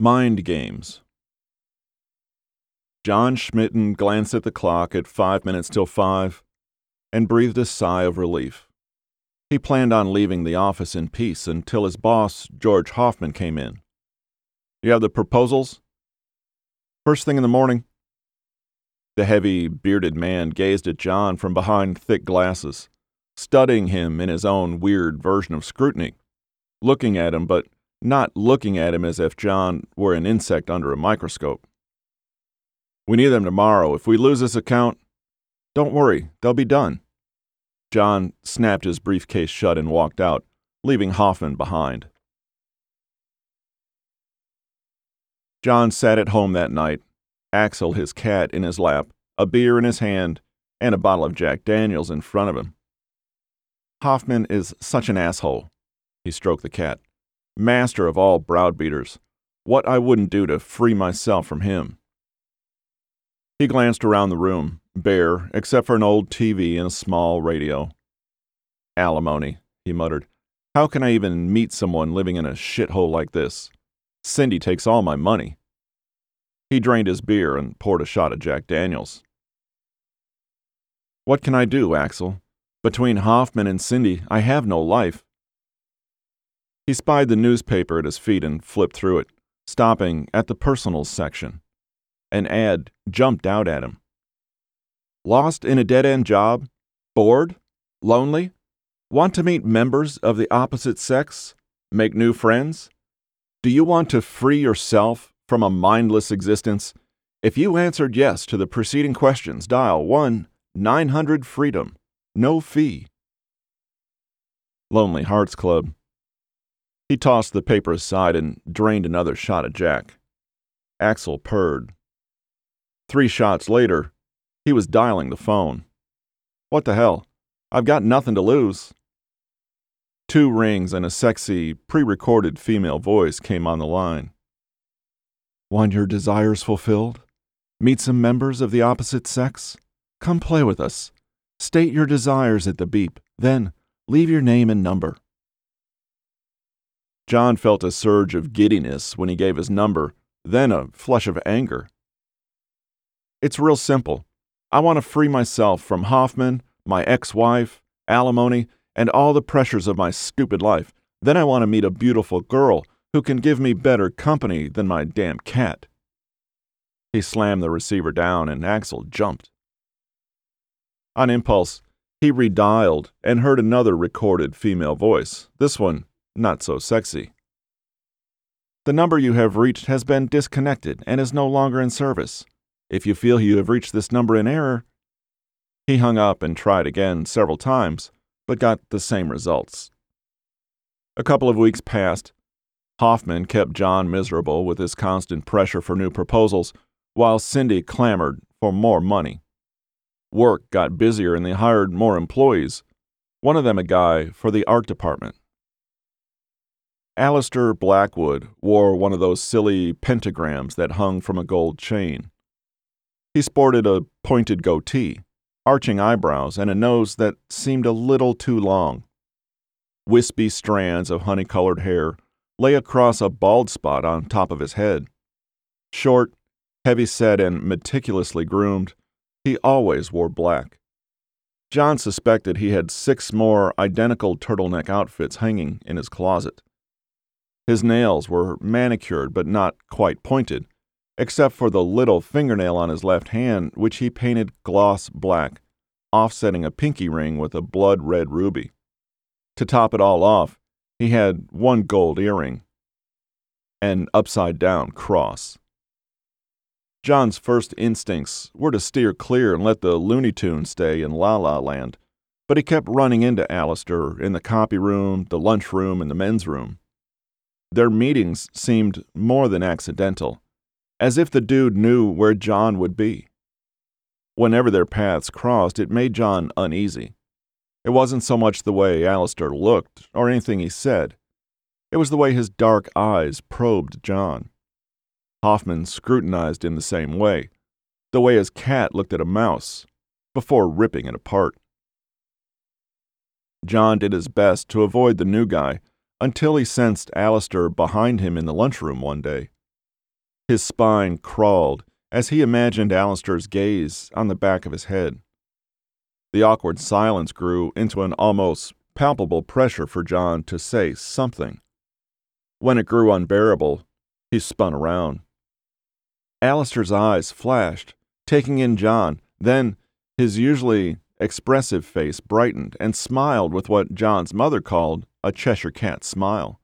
Mind Games. John Schmitten glanced at the clock at five minutes till five and breathed a sigh of relief. He planned on leaving the office in peace until his boss, George Hoffman, came in. You have the proposals? First thing in the morning. The heavy, bearded man gazed at John from behind thick glasses, studying him in his own weird version of scrutiny, looking at him, but not looking at him as if John were an insect under a microscope. We need them tomorrow. If we lose this account, don't worry, they'll be done. John snapped his briefcase shut and walked out, leaving Hoffman behind. John sat at home that night, Axel, his cat, in his lap, a beer in his hand, and a bottle of Jack Daniels in front of him. Hoffman is such an asshole. He stroked the cat master of all browbeaters, what I wouldn't do to free myself from him. He glanced around the room, bare, except for an old TV and a small radio. Alimony, he muttered. How can I even meet someone living in a shithole like this? Cindy takes all my money. He drained his beer and poured a shot of Jack Daniels. What can I do, Axel? Between Hoffman and Cindy, I have no life. He spied the newspaper at his feet and flipped through it, stopping at the personals section. An ad jumped out at him. Lost in a dead end job? Bored? Lonely? Want to meet members of the opposite sex? Make new friends? Do you want to free yourself from a mindless existence? If you answered yes to the preceding questions, dial 1 900 Freedom. No fee. Lonely Hearts Club. He tossed the paper aside and drained another shot of Jack. Axel purred. Three shots later, he was dialing the phone. What the hell? I've got nothing to lose. Two rings and a sexy, pre recorded female voice came on the line. Want your desires fulfilled? Meet some members of the opposite sex? Come play with us. State your desires at the beep, then leave your name and number. John felt a surge of giddiness when he gave his number, then a flush of anger. It's real simple. I want to free myself from Hoffman, my ex wife, alimony, and all the pressures of my stupid life. Then I want to meet a beautiful girl who can give me better company than my damn cat. He slammed the receiver down and Axel jumped. On impulse, he redialed and heard another recorded female voice, this one not so sexy. The number you have reached has been disconnected and is no longer in service. If you feel you have reached this number in error, he hung up and tried again several times, but got the same results. A couple of weeks passed. Hoffman kept John miserable with his constant pressure for new proposals, while Cindy clamored for more money. Work got busier and they hired more employees, one of them a guy for the art department. Alistair Blackwood wore one of those silly pentagrams that hung from a gold chain. He sported a pointed goatee, arching eyebrows, and a nose that seemed a little too long. Wispy strands of honey colored hair lay across a bald spot on top of his head. Short, heavy set, and meticulously groomed, he always wore black. John suspected he had six more identical turtleneck outfits hanging in his closet. His nails were manicured but not quite pointed, except for the little fingernail on his left hand, which he painted gloss black, offsetting a pinky ring with a blood red ruby. To top it all off, he had one gold earring, an upside down cross. John's first instincts were to steer clear and let the Looney Tunes stay in La La Land, but he kept running into Alistair in the copy room, the lunch room, and the men's room. Their meetings seemed more than accidental, as if the dude knew where John would be. Whenever their paths crossed, it made John uneasy. It wasn't so much the way Alistair looked or anything he said, it was the way his dark eyes probed John. Hoffman scrutinized in the same way, the way his cat looked at a mouse, before ripping it apart. John did his best to avoid the new guy until he sensed Alistair behind him in the lunchroom one day. His spine crawled as he imagined Alistair's gaze on the back of his head. The awkward silence grew into an almost palpable pressure for John to say something. When it grew unbearable, he spun around. Alistair's eyes flashed, taking in John, then his usually expressive face brightened and smiled with what John's mother called a Cheshire cat smile.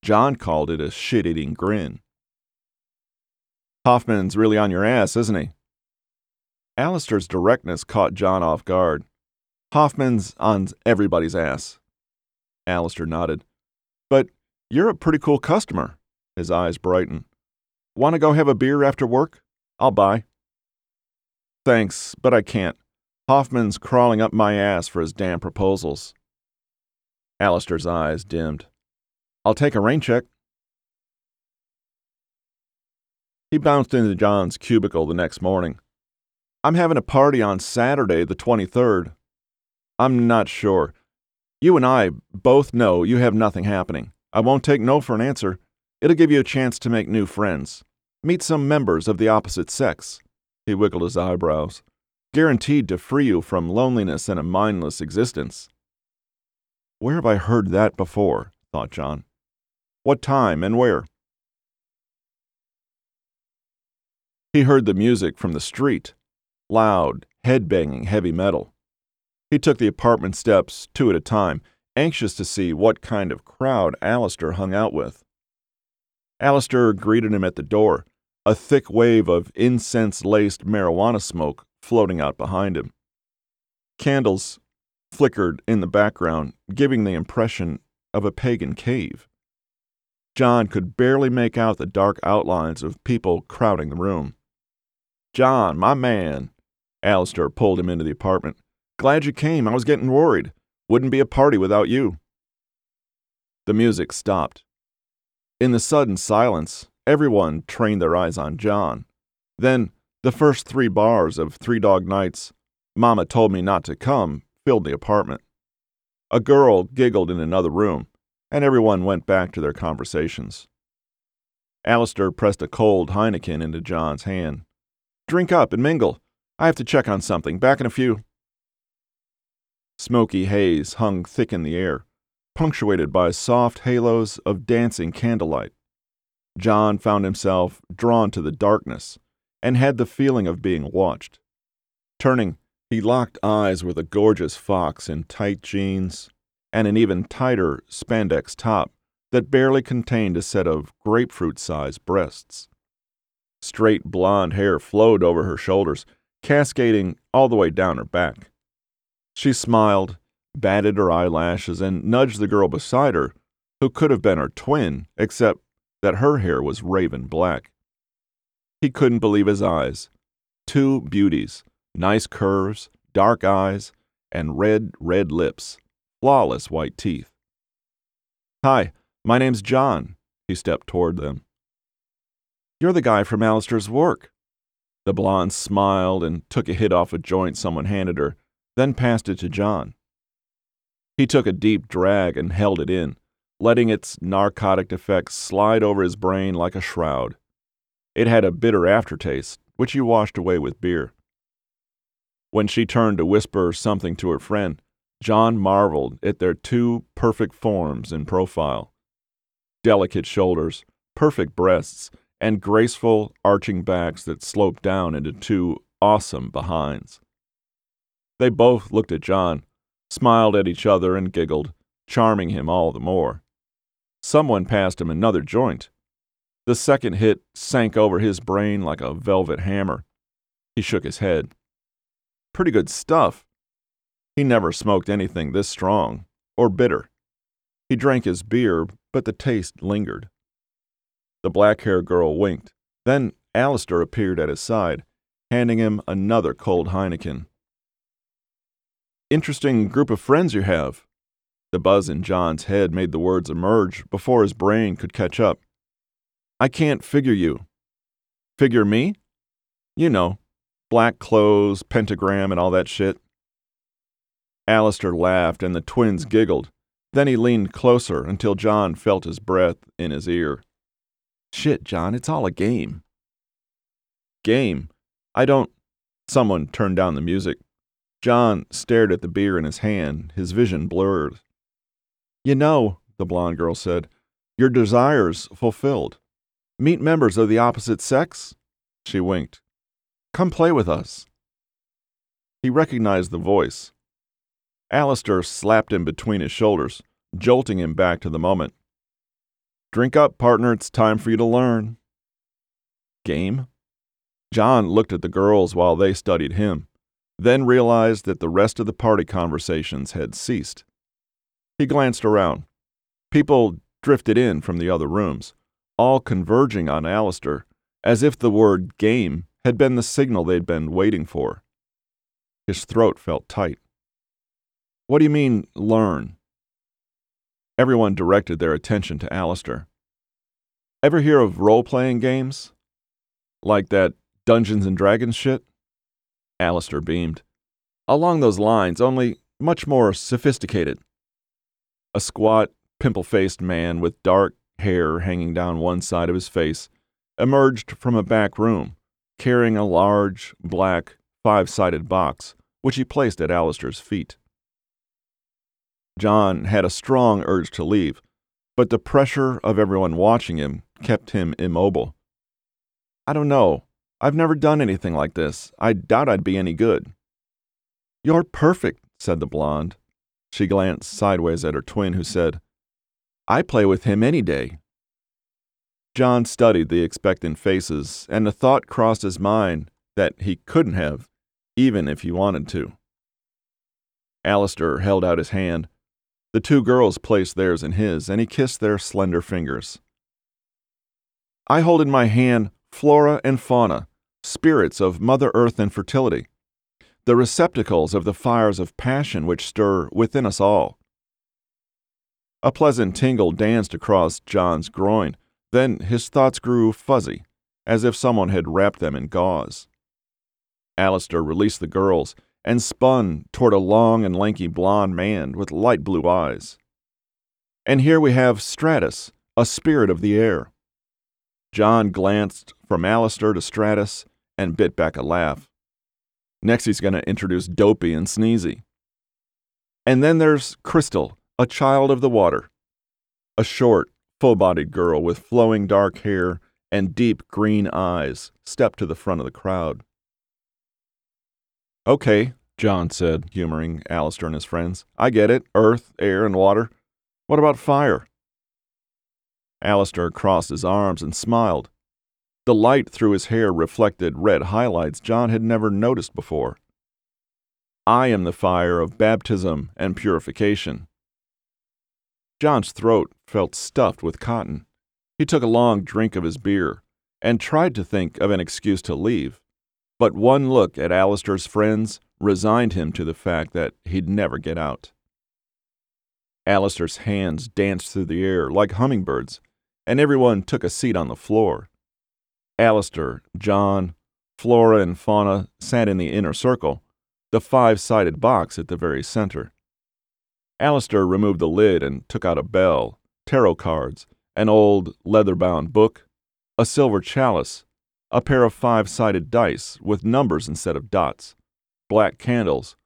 John called it a shit eating grin. Hoffman's really on your ass, isn't he? Alistair's directness caught John off guard. Hoffman's on everybody's ass. Alistair nodded. But you're a pretty cool customer. His eyes brightened. Want to go have a beer after work? I'll buy. Thanks, but I can't. Hoffman's crawling up my ass for his damn proposals. Alistair's eyes dimmed. I'll take a rain check. He bounced into John's cubicle the next morning. I'm having a party on Saturday, the 23rd. I'm not sure. You and I both know you have nothing happening. I won't take no for an answer. It'll give you a chance to make new friends. Meet some members of the opposite sex. He wiggled his eyebrows. Guaranteed to free you from loneliness and a mindless existence. Where have I heard that before? thought John. What time and where? He heard the music from the street loud, head banging heavy metal. He took the apartment steps two at a time, anxious to see what kind of crowd Alistair hung out with. Alistair greeted him at the door, a thick wave of incense laced marijuana smoke floating out behind him. Candles flickered in the background, giving the impression of a pagan cave. John could barely make out the dark outlines of people crowding the room. John, my man. Alistair pulled him into the apartment. Glad you came. I was getting worried. Wouldn't be a party without you. The music stopped. In the sudden silence, everyone trained their eyes on John. Then, the first three bars of Three Dog Nights, Mama Told Me Not to Come, filled the apartment. A girl giggled in another room, and everyone went back to their conversations. Alistair pressed a cold Heineken into John's hand. Drink up and mingle. I have to check on something. Back in a few. Smoky haze hung thick in the air, punctuated by soft halos of dancing candlelight. John found himself drawn to the darkness and had the feeling of being watched. Turning, he locked eyes with a gorgeous fox in tight jeans and an even tighter spandex top that barely contained a set of grapefruit sized breasts. Straight blonde hair flowed over her shoulders, cascading all the way down her back. She smiled, batted her eyelashes, and nudged the girl beside her, who could have been her twin, except that her hair was raven black. He couldn't believe his eyes. Two beauties, nice curves, dark eyes, and red, red lips, flawless white teeth. Hi, my name's John. He stepped toward them. You're the guy from Alistair's work. The blonde smiled and took a hit off a joint someone handed her, then passed it to John. He took a deep drag and held it in, letting its narcotic effects slide over his brain like a shroud. It had a bitter aftertaste, which he washed away with beer. When she turned to whisper something to her friend, John marveled at their two perfect forms in profile. Delicate shoulders, perfect breasts, and graceful, arching backs that sloped down into two awesome behinds. They both looked at John, smiled at each other, and giggled, charming him all the more. Someone passed him another joint. The second hit sank over his brain like a velvet hammer. He shook his head. Pretty good stuff. He never smoked anything this strong, or bitter. He drank his beer, but the taste lingered. The black haired girl winked. Then Alistair appeared at his side, handing him another cold Heineken. Interesting group of friends you have. The buzz in John's head made the words emerge before his brain could catch up. I can't figure you. Figure me? You know, black clothes, pentagram, and all that shit. Alistair laughed, and the twins hmm. giggled. Then he leaned closer until John felt his breath in his ear. Shit, John, it's all a game. Game? I don't. Someone turned down the music. John stared at the beer in his hand, his vision blurred. You know, the blonde girl said, your desires fulfilled. Meet members of the opposite sex? She winked. Come play with us. He recognized the voice. Alistair slapped him between his shoulders, jolting him back to the moment. Drink up, partner, it's time for you to learn. Game? John looked at the girls while they studied him, then realized that the rest of the party conversations had ceased. He glanced around. People drifted in from the other rooms, all converging on Alistair, as if the word game had been the signal they'd been waiting for. His throat felt tight. What do you mean, learn? Everyone directed their attention to Alistair. Ever hear of role playing games? Like that Dungeons and Dragons shit? Alistair beamed. Along those lines, only much more sophisticated. A squat, pimple faced man with dark hair hanging down one side of his face emerged from a back room, carrying a large, black, five sided box, which he placed at Alistair's feet. John had a strong urge to leave, but the pressure of everyone watching him kept him immobile. I don't know, I've never done anything like this. I doubt I'd be any good. You're perfect, said the blonde. She glanced sideways at her twin, who said, I play with him any day. John studied the expectant faces, and the thought crossed his mind that he couldn't have, even if he wanted to. Alistair held out his hand. The two girls placed theirs in his, and he kissed their slender fingers. I hold in my hand flora and fauna, spirits of Mother Earth and fertility, the receptacles of the fires of passion which stir within us all. A pleasant tingle danced across John's groin, then his thoughts grew fuzzy, as if someone had wrapped them in gauze. Alistair released the girls and spun toward a long and lanky blond man with light blue eyes. And here we have Stratus, a spirit of the air. John glanced from Alistair to Stratus and bit back a laugh. Next, he's going to introduce Dopey and Sneezy. And then there's Crystal, a child of the water. A short, full bodied girl with flowing dark hair and deep green eyes stepped to the front of the crowd. Okay, John said, humoring Alistair and his friends. I get it earth, air, and water. What about fire? Alistair crossed his arms and smiled. The light through his hair reflected red highlights John had never noticed before. I am the fire of baptism and purification. John's throat felt stuffed with cotton. He took a long drink of his beer and tried to think of an excuse to leave, but one look at Alistair's friends resigned him to the fact that he'd never get out. Alistair's hands danced through the air like hummingbirds, and everyone took a seat on the floor. Alistair, John, Flora, and Fauna sat in the inner circle, the five sided box at the very center. Alistair removed the lid and took out a bell, tarot cards, an old leather bound book, a silver chalice, a pair of five sided dice with numbers instead of dots, black candles,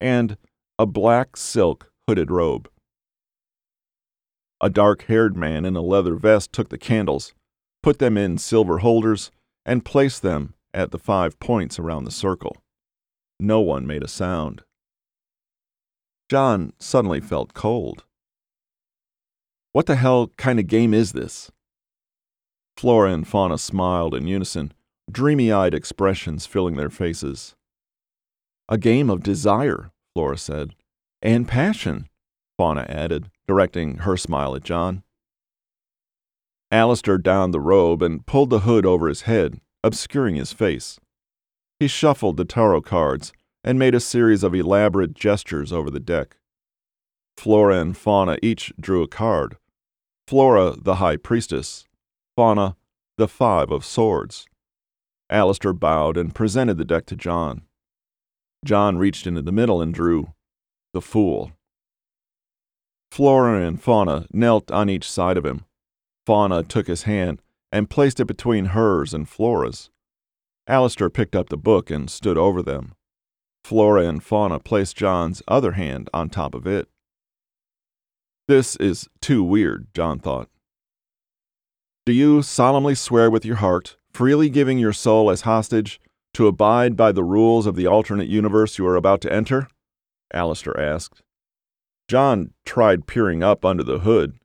and a black silk hooded robe. A dark haired man in a leather vest took the candles, put them in silver holders, and placed them at the five points around the circle. No one made a sound. John suddenly felt cold. What the hell kind of game is this? Flora and Fauna smiled in unison, dreamy eyed expressions filling their faces. A game of desire, Flora said. And passion, Fauna added, directing her smile at John. Alistair donned the robe and pulled the hood over his head, obscuring his face. He shuffled the tarot cards and made a series of elaborate gestures over the deck. Flora and Fauna each drew a card. Flora, the High Priestess. Fauna, the Five of Swords. Alistair bowed and presented the deck to John. John reached into the middle and drew the Fool. Flora and Fauna knelt on each side of him, Fauna took his hand and placed it between hers and Flora's. Alistair picked up the book and stood over them. Flora and Fauna placed John's other hand on top of it. This is too weird, John thought. Do you solemnly swear with your heart, freely giving your soul as hostage, to abide by the rules of the alternate universe you are about to enter? Alistair asked. John tried peering up under the hood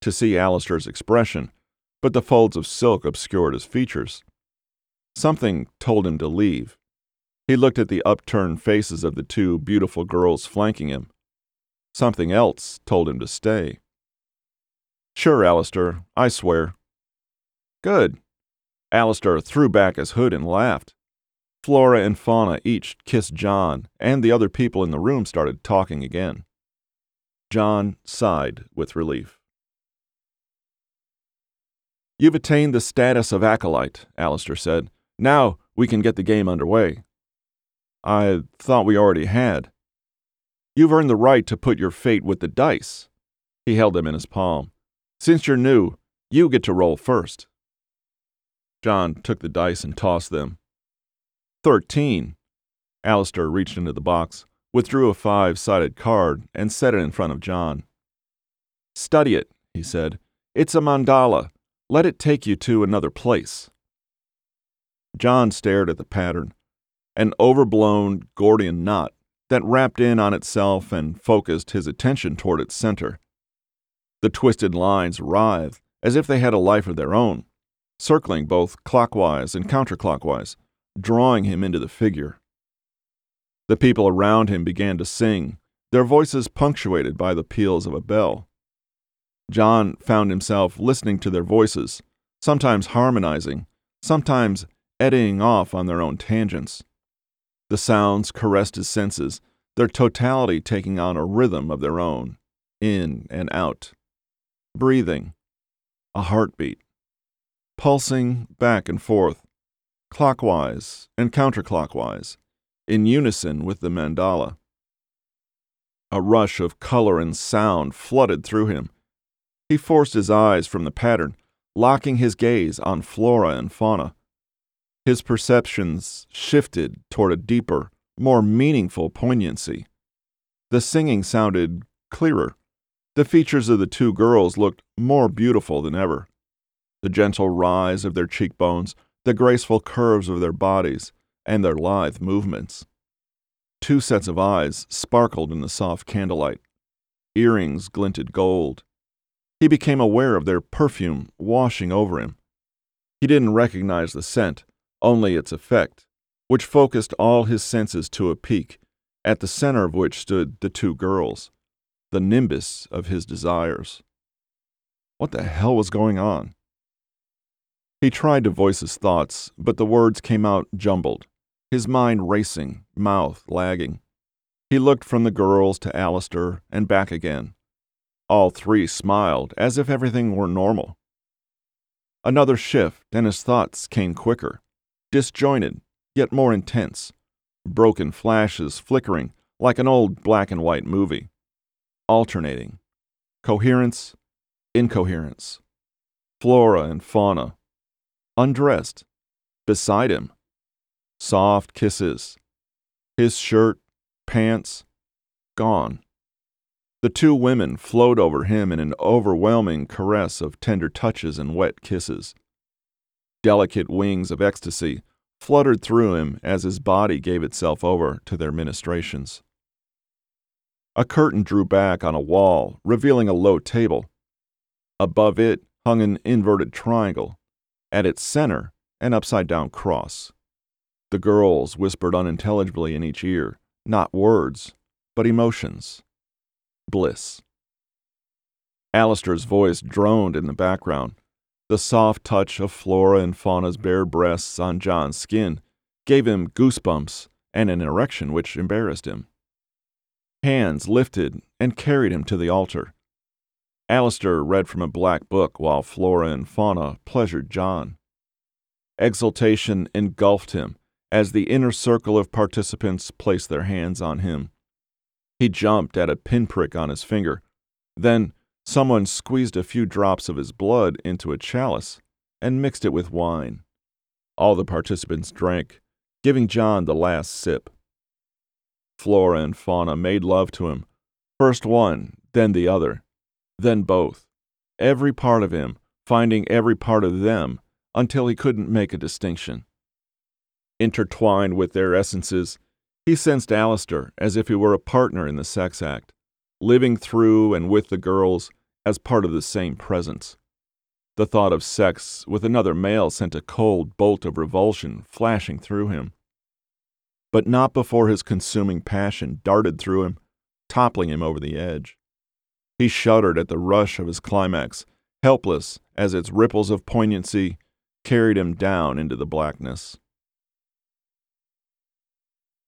to see Alistair's expression, but the folds of silk obscured his features. Something told him to leave. He looked at the upturned faces of the two beautiful girls flanking him. Something else told him to stay. Sure, Alistair, I swear. Good. Alistair threw back his hood and laughed. Flora and Fauna each kissed John, and the other people in the room started talking again. John sighed with relief. You've attained the status of acolyte, Alistair said. Now we can get the game underway. I thought we already had. You've earned the right to put your fate with the dice. He held them in his palm. Since you're new, you get to roll first. John took the dice and tossed them. Thirteen. Alistair reached into the box withdrew a five sided card, and set it in front of John. Study it, he said. It's a mandala. Let it take you to another place. John stared at the pattern, an overblown Gordian knot that wrapped in on itself and focused his attention toward its center. The twisted lines writhed as if they had a life of their own, circling both clockwise and counterclockwise, drawing him into the figure. The people around him began to sing, their voices punctuated by the peals of a bell. John found himself listening to their voices, sometimes harmonizing, sometimes eddying off on their own tangents. The sounds caressed his senses, their totality taking on a rhythm of their own, in and out. Breathing, a heartbeat, pulsing back and forth, clockwise and counterclockwise, in unison with the mandala. A rush of color and sound flooded through him. He forced his eyes from the pattern, locking his gaze on flora and fauna. His perceptions shifted toward a deeper, more meaningful poignancy. The singing sounded clearer. The features of the two girls looked more beautiful than ever. The gentle rise of their cheekbones, the graceful curves of their bodies, and their lithe movements. Two sets of eyes sparkled in the soft candlelight. Earrings glinted gold. He became aware of their perfume washing over him. He didn't recognize the scent, only its effect, which focused all his senses to a peak, at the center of which stood the two girls, the nimbus of his desires. What the hell was going on? He tried to voice his thoughts, but the words came out jumbled his mind racing, mouth lagging. He looked from the girls to Alistair and back again. All three smiled as if everything were normal. Another shift, and his thoughts came quicker, disjointed, yet more intense, broken flashes flickering like an old black and white movie, alternating, coherence, incoherence, flora and fauna, undressed, beside him, soft kisses. His shirt, pants, gone. The two women flowed over him in an overwhelming caress of tender touches and wet kisses. Delicate wings of ecstasy fluttered through him as his body gave itself over to their ministrations. A curtain drew back on a wall, revealing a low table. Above it hung an inverted triangle, at its center, an upside down cross. The girls whispered unintelligibly in each ear, not words, but emotions. Bliss. Alistair's voice droned in the background. The soft touch of Flora and Fauna's bare breasts on John's skin gave him goosebumps and an erection which embarrassed him. Hands lifted and carried him to the altar. Alistair read from a black book while Flora and Fauna pleasured John. Exultation engulfed him as the inner circle of participants placed their hands on him. He jumped at a pinprick on his finger. Then someone squeezed a few drops of his blood into a chalice and mixed it with wine. All the participants drank, giving John the last sip. Flora and Fauna made love to him, first one, then the other, then both, every part of him, finding every part of them until he couldn't make a distinction. Intertwined with their essences, he sensed Alistair as if he were a partner in the sex act, living through and with the girls as part of the same presence. The thought of sex with another male sent a cold bolt of revulsion flashing through him. But not before his consuming passion darted through him, toppling him over the edge. He shuddered at the rush of his climax, helpless as its ripples of poignancy carried him down into the blackness.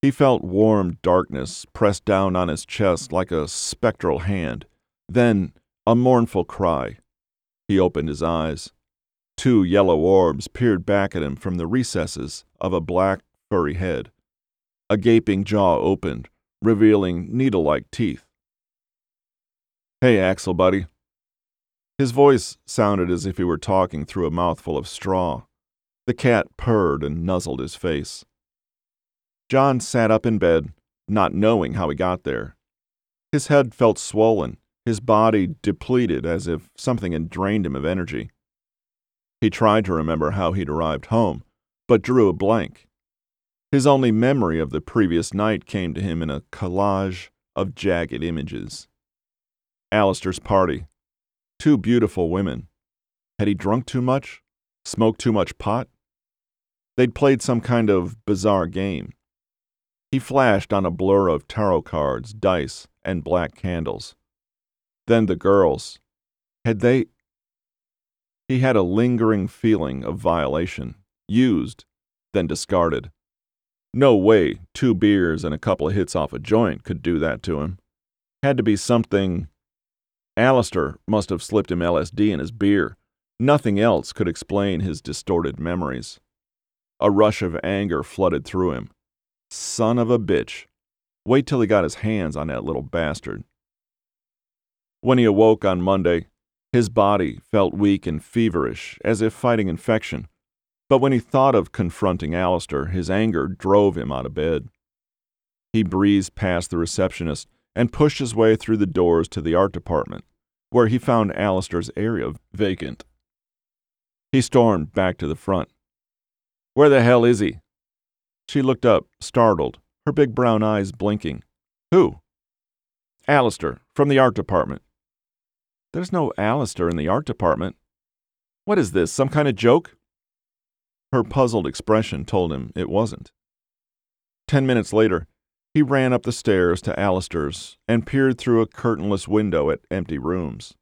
He felt warm darkness pressed down on his chest like a spectral hand, then a mournful cry. He opened his eyes. Two yellow orbs peered back at him from the recesses of a black, furry head. A gaping jaw opened, revealing needle like teeth. Hey, Axel, buddy. His voice sounded as if he were talking through a mouthful of straw. The cat purred and nuzzled his face. John sat up in bed, not knowing how he got there. His head felt swollen, his body depleted as if something had drained him of energy. He tried to remember how he'd arrived home, but drew a blank. His only memory of the previous night came to him in a collage of jagged images. Alistair's party. Two beautiful women. Had he drunk too much? Smoked too much pot? They'd played some kind of bizarre game. He flashed on a blur of tarot cards, dice, and black candles. Then the girls. Had they. He had a lingering feeling of violation, used, then discarded. No way two beers and a couple of hits off a joint could do that to him. Had to be something. Alistair must have slipped him LSD in his beer. Nothing else could explain his distorted memories. A rush of anger flooded through him. Son of a bitch. Wait till he got his hands on that little bastard. When he awoke on Monday, his body felt weak and feverish, as if fighting infection. But when he thought of confronting Alistair, his anger drove him out of bed. He breezed past the receptionist and pushed his way through the doors to the art department, where he found Alistair's area vacant. He stormed back to the front. Where the hell is he? She looked up, startled, her big brown eyes blinking. Who? Alistair, from the art department. There's no Alistair in the art department. What is this, some kind of joke? Her puzzled expression told him it wasn't. Ten minutes later, he ran up the stairs to Alistair's and peered through a curtainless window at empty rooms.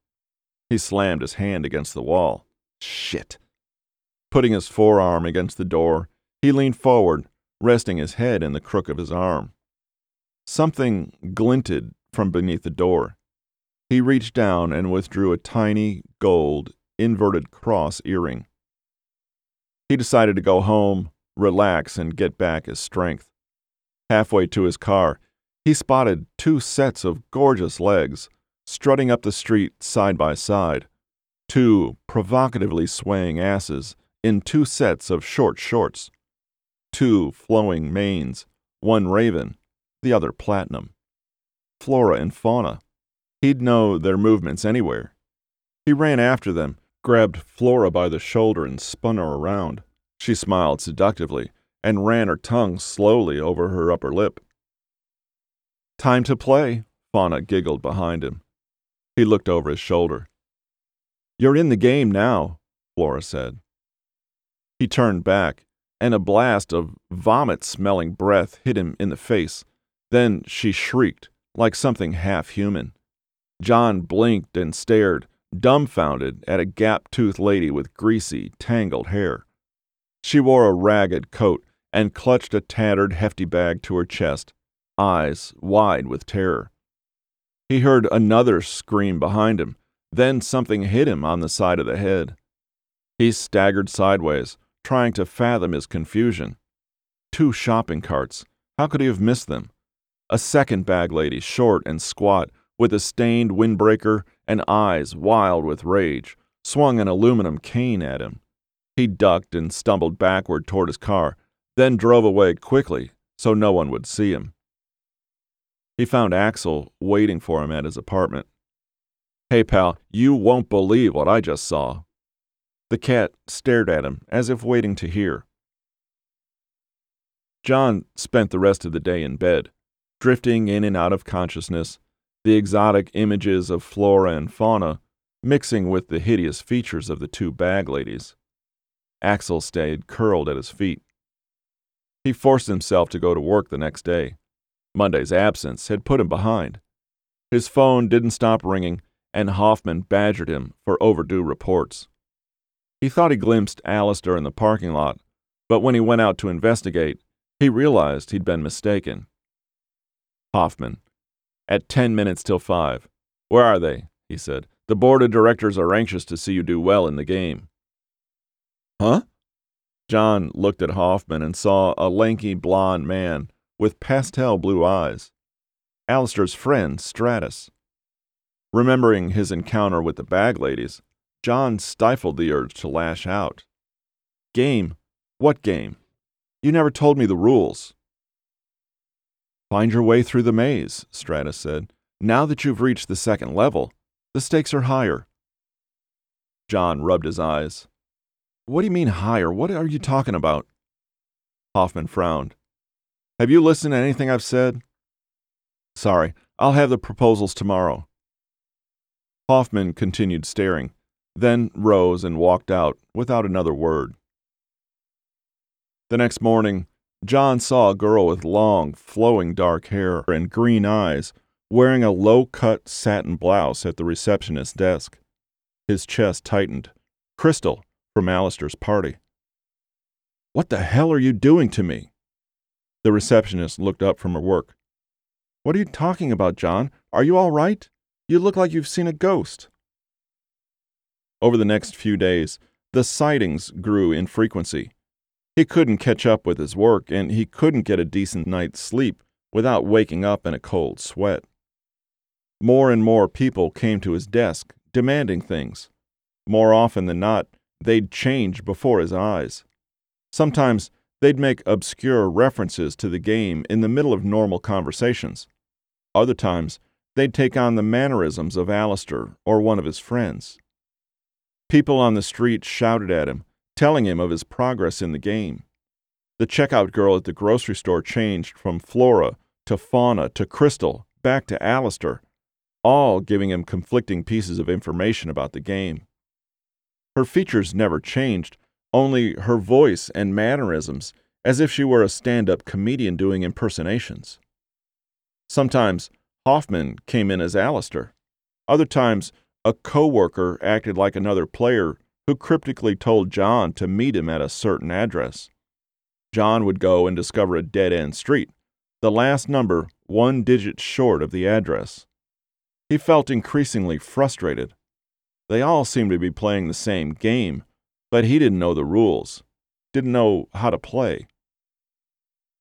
He slammed his hand against the wall. Shit. Putting his forearm against the door, he leaned forward resting his head in the crook of his arm. Something glinted from beneath the door. He reached down and withdrew a tiny, gold, inverted cross earring. He decided to go home, relax, and get back his strength. Halfway to his car, he spotted two sets of gorgeous legs strutting up the street side by side, two provocatively swaying asses in two sets of short shorts two flowing manes, one raven, the other platinum. Flora and fauna. He'd know their movements anywhere. He ran after them, grabbed Flora by the shoulder, and spun her around. She smiled seductively and ran her tongue slowly over her upper lip. Time to play, Fauna giggled behind him. He looked over his shoulder. You're in the game now, Flora said. He turned back and a blast of vomit smelling breath hit him in the face. Then she shrieked, like something half human. John blinked and stared, dumbfounded, at a gap toothed lady with greasy, tangled hair. She wore a ragged coat and clutched a tattered, hefty bag to her chest, eyes wide with terror. He heard another scream behind him, then something hit him on the side of the head. He staggered sideways, trying to fathom his confusion. Two shopping carts. How could he have missed them? A second bag lady, short and squat, with a stained windbreaker and eyes wild with rage, swung an aluminum cane at him. He ducked and stumbled backward toward his car, then drove away quickly so no one would see him. He found Axel waiting for him at his apartment. Hey, pal, you won't believe what I just saw. The cat stared at him as if waiting to hear. John spent the rest of the day in bed, drifting in and out of consciousness, the exotic images of flora and fauna mixing with the hideous features of the two bag ladies. Axel stayed curled at his feet. He forced himself to go to work the next day. Monday's absence had put him behind. His phone didn't stop ringing, and Hoffman badgered him for overdue reports. He thought he glimpsed Alistair in the parking lot, but when he went out to investigate, he realized he'd been mistaken. Hoffman, at ten minutes till five. Where are they? he said. The board of directors are anxious to see you do well in the game. Huh? John looked at Hoffman and saw a lanky blond man with pastel blue eyes. Alistair's friend, Stratus. Remembering his encounter with the bag ladies, John stifled the urge to lash out. Game? What game? You never told me the rules. Find your way through the maze, Stratus said. Now that you've reached the second level, the stakes are higher. John rubbed his eyes. What do you mean higher? What are you talking about? Hoffman frowned. Have you listened to anything I've said? Sorry, I'll have the proposals tomorrow. Hoffman continued staring, then rose and walked out without another word. The next morning, John saw a girl with long, flowing dark hair and green eyes wearing a low cut satin blouse at the receptionist's desk. His chest tightened. Crystal, from Alistair's party. What the hell are you doing to me? The receptionist looked up from her work. What are you talking about, John? Are you all right? You look like you've seen a ghost. Over the next few days, the sightings grew in frequency. He couldn't catch up with his work, and he couldn't get a decent night's sleep without waking up in a cold sweat. More and more people came to his desk, demanding things. More often than not, they'd change before his eyes. Sometimes they'd make obscure references to the game in the middle of normal conversations. Other times, they'd take on the mannerisms of Alistair or one of his friends. People on the street shouted at him, telling him of his progress in the game. The checkout girl at the grocery store changed from Flora to Fauna to Crystal back to Alistair, all giving him conflicting pieces of information about the game. Her features never changed, only her voice and mannerisms, as if she were a stand up comedian doing impersonations. Sometimes Hoffman came in as Alistair. Other times, a co-worker acted like another player who cryptically told John to meet him at a certain address. John would go and discover a dead end street, the last number one digit short of the address. He felt increasingly frustrated. They all seemed to be playing the same game, but he didn't know the rules, didn't know how to play.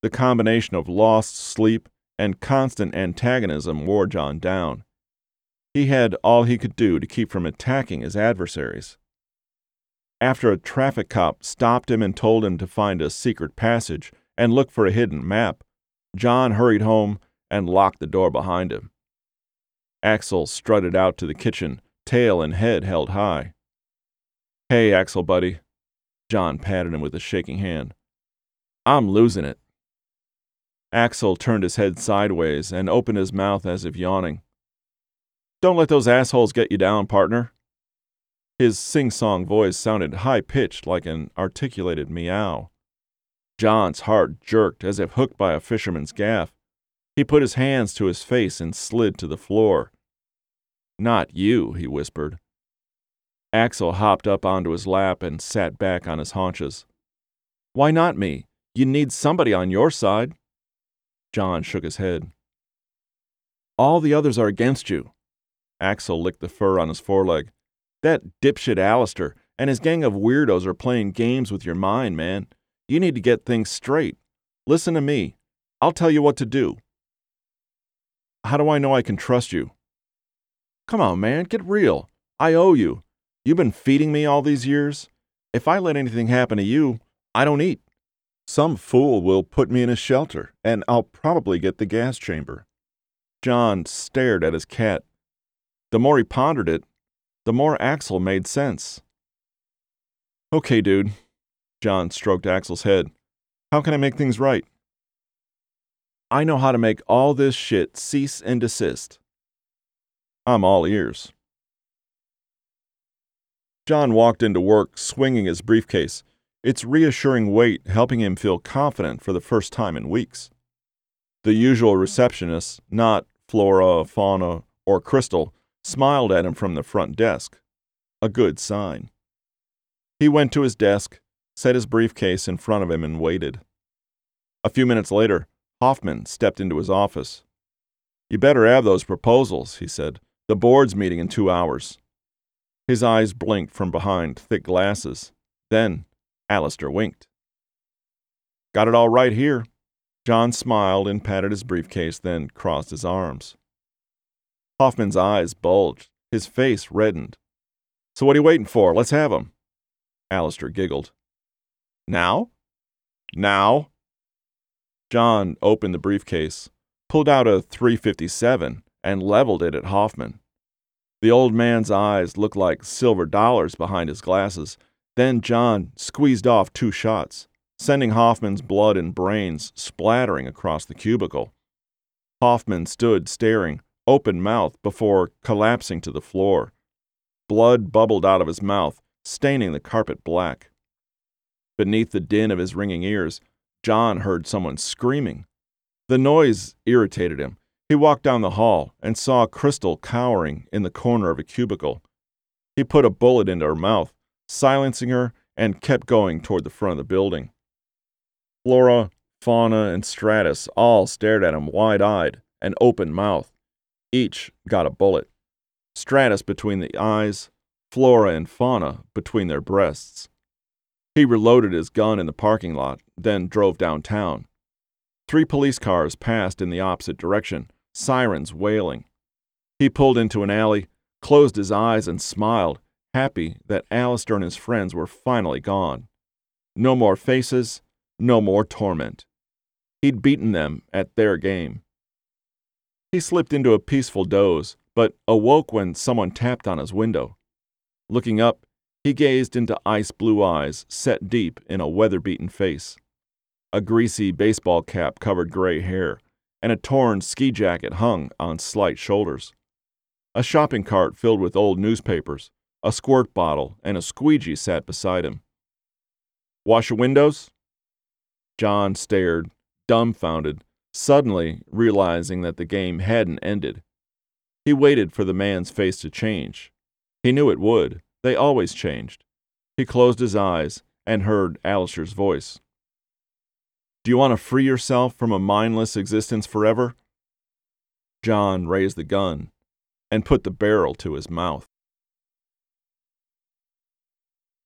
The combination of lost sleep and constant antagonism wore John down. He had all he could do to keep from attacking his adversaries. After a traffic cop stopped him and told him to find a secret passage and look for a hidden map, John hurried home and locked the door behind him. Axel strutted out to the kitchen tail and head held high. Hey, Axel, buddy. John patted him with a shaking hand. I'm losing it. Axel turned his head sideways and opened his mouth as if yawning. Don't let those assholes get you down, partner. His sing song voice sounded high pitched like an articulated meow. John's heart jerked as if hooked by a fisherman's gaff. He put his hands to his face and slid to the floor. Not you, he whispered. Axel hopped up onto his lap and sat back on his haunches. Why not me? You need somebody on your side. John shook his head. All the others are against you. Axel licked the fur on his foreleg. That dipshit Alistair and his gang of weirdos are playing games with your mind, man. You need to get things straight. Listen to me. I'll tell you what to do. How do I know I can trust you? Come on, man, get real. I owe you. You've been feeding me all these years. If I let anything happen to you, I don't eat. Some fool will put me in a shelter, and I'll probably get the gas chamber. John stared at his cat. The more he pondered it, the more Axel made sense. Okay, dude. John stroked Axel's head. How can I make things right? I know how to make all this shit cease and desist. I'm all ears. John walked into work swinging his briefcase, its reassuring weight helping him feel confident for the first time in weeks. The usual receptionist, not Flora, Fauna, or Crystal, smiled at him from the front desk. A good sign. He went to his desk, set his briefcase in front of him, and waited. A few minutes later, Hoffman stepped into his office. You better have those proposals, he said. The board's meeting in two hours. His eyes blinked from behind thick glasses. Then Alistair winked. Got it all right here. John smiled and patted his briefcase, then crossed his arms. Hoffman's eyes bulged. His face reddened. So what are you waiting for? Let's have him. Alistair giggled. Now? Now? John opened the briefcase, pulled out a 357, and leveled it at Hoffman. The old man's eyes looked like silver dollars behind his glasses. Then John squeezed off two shots, sending Hoffman's blood and brains splattering across the cubicle. Hoffman stood staring, open mouthed, before collapsing to the floor. Blood bubbled out of his mouth, staining the carpet black. Beneath the din of his ringing ears, John heard someone screaming. The noise irritated him. He walked down the hall and saw Crystal cowering in the corner of a cubicle. He put a bullet into her mouth, silencing her, and kept going toward the front of the building. Flora, Fauna, and Stratus all stared at him wide eyed and open mouthed. Each got a bullet. Stratus between the eyes, Flora and Fauna between their breasts. He reloaded his gun in the parking lot, then drove downtown. Three police cars passed in the opposite direction, sirens wailing. He pulled into an alley, closed his eyes, and smiled, happy that Alistair and his friends were finally gone. No more faces, no more torment. He'd beaten them at their game. He slipped into a peaceful doze, but awoke when someone tapped on his window. Looking up, he gazed into ice blue eyes set deep in a weather beaten face. A greasy baseball cap covered gray hair, and a torn ski jacket hung on slight shoulders. A shopping cart filled with old newspapers, a squirt bottle, and a squeegee sat beside him. Wash your windows? John stared, dumbfounded, suddenly realizing that the game hadn't ended. He waited for the man's face to change. He knew it would. They always changed. He closed his eyes and heard Alistair's voice. Do you want to free yourself from a mindless existence forever? John raised the gun and put the barrel to his mouth.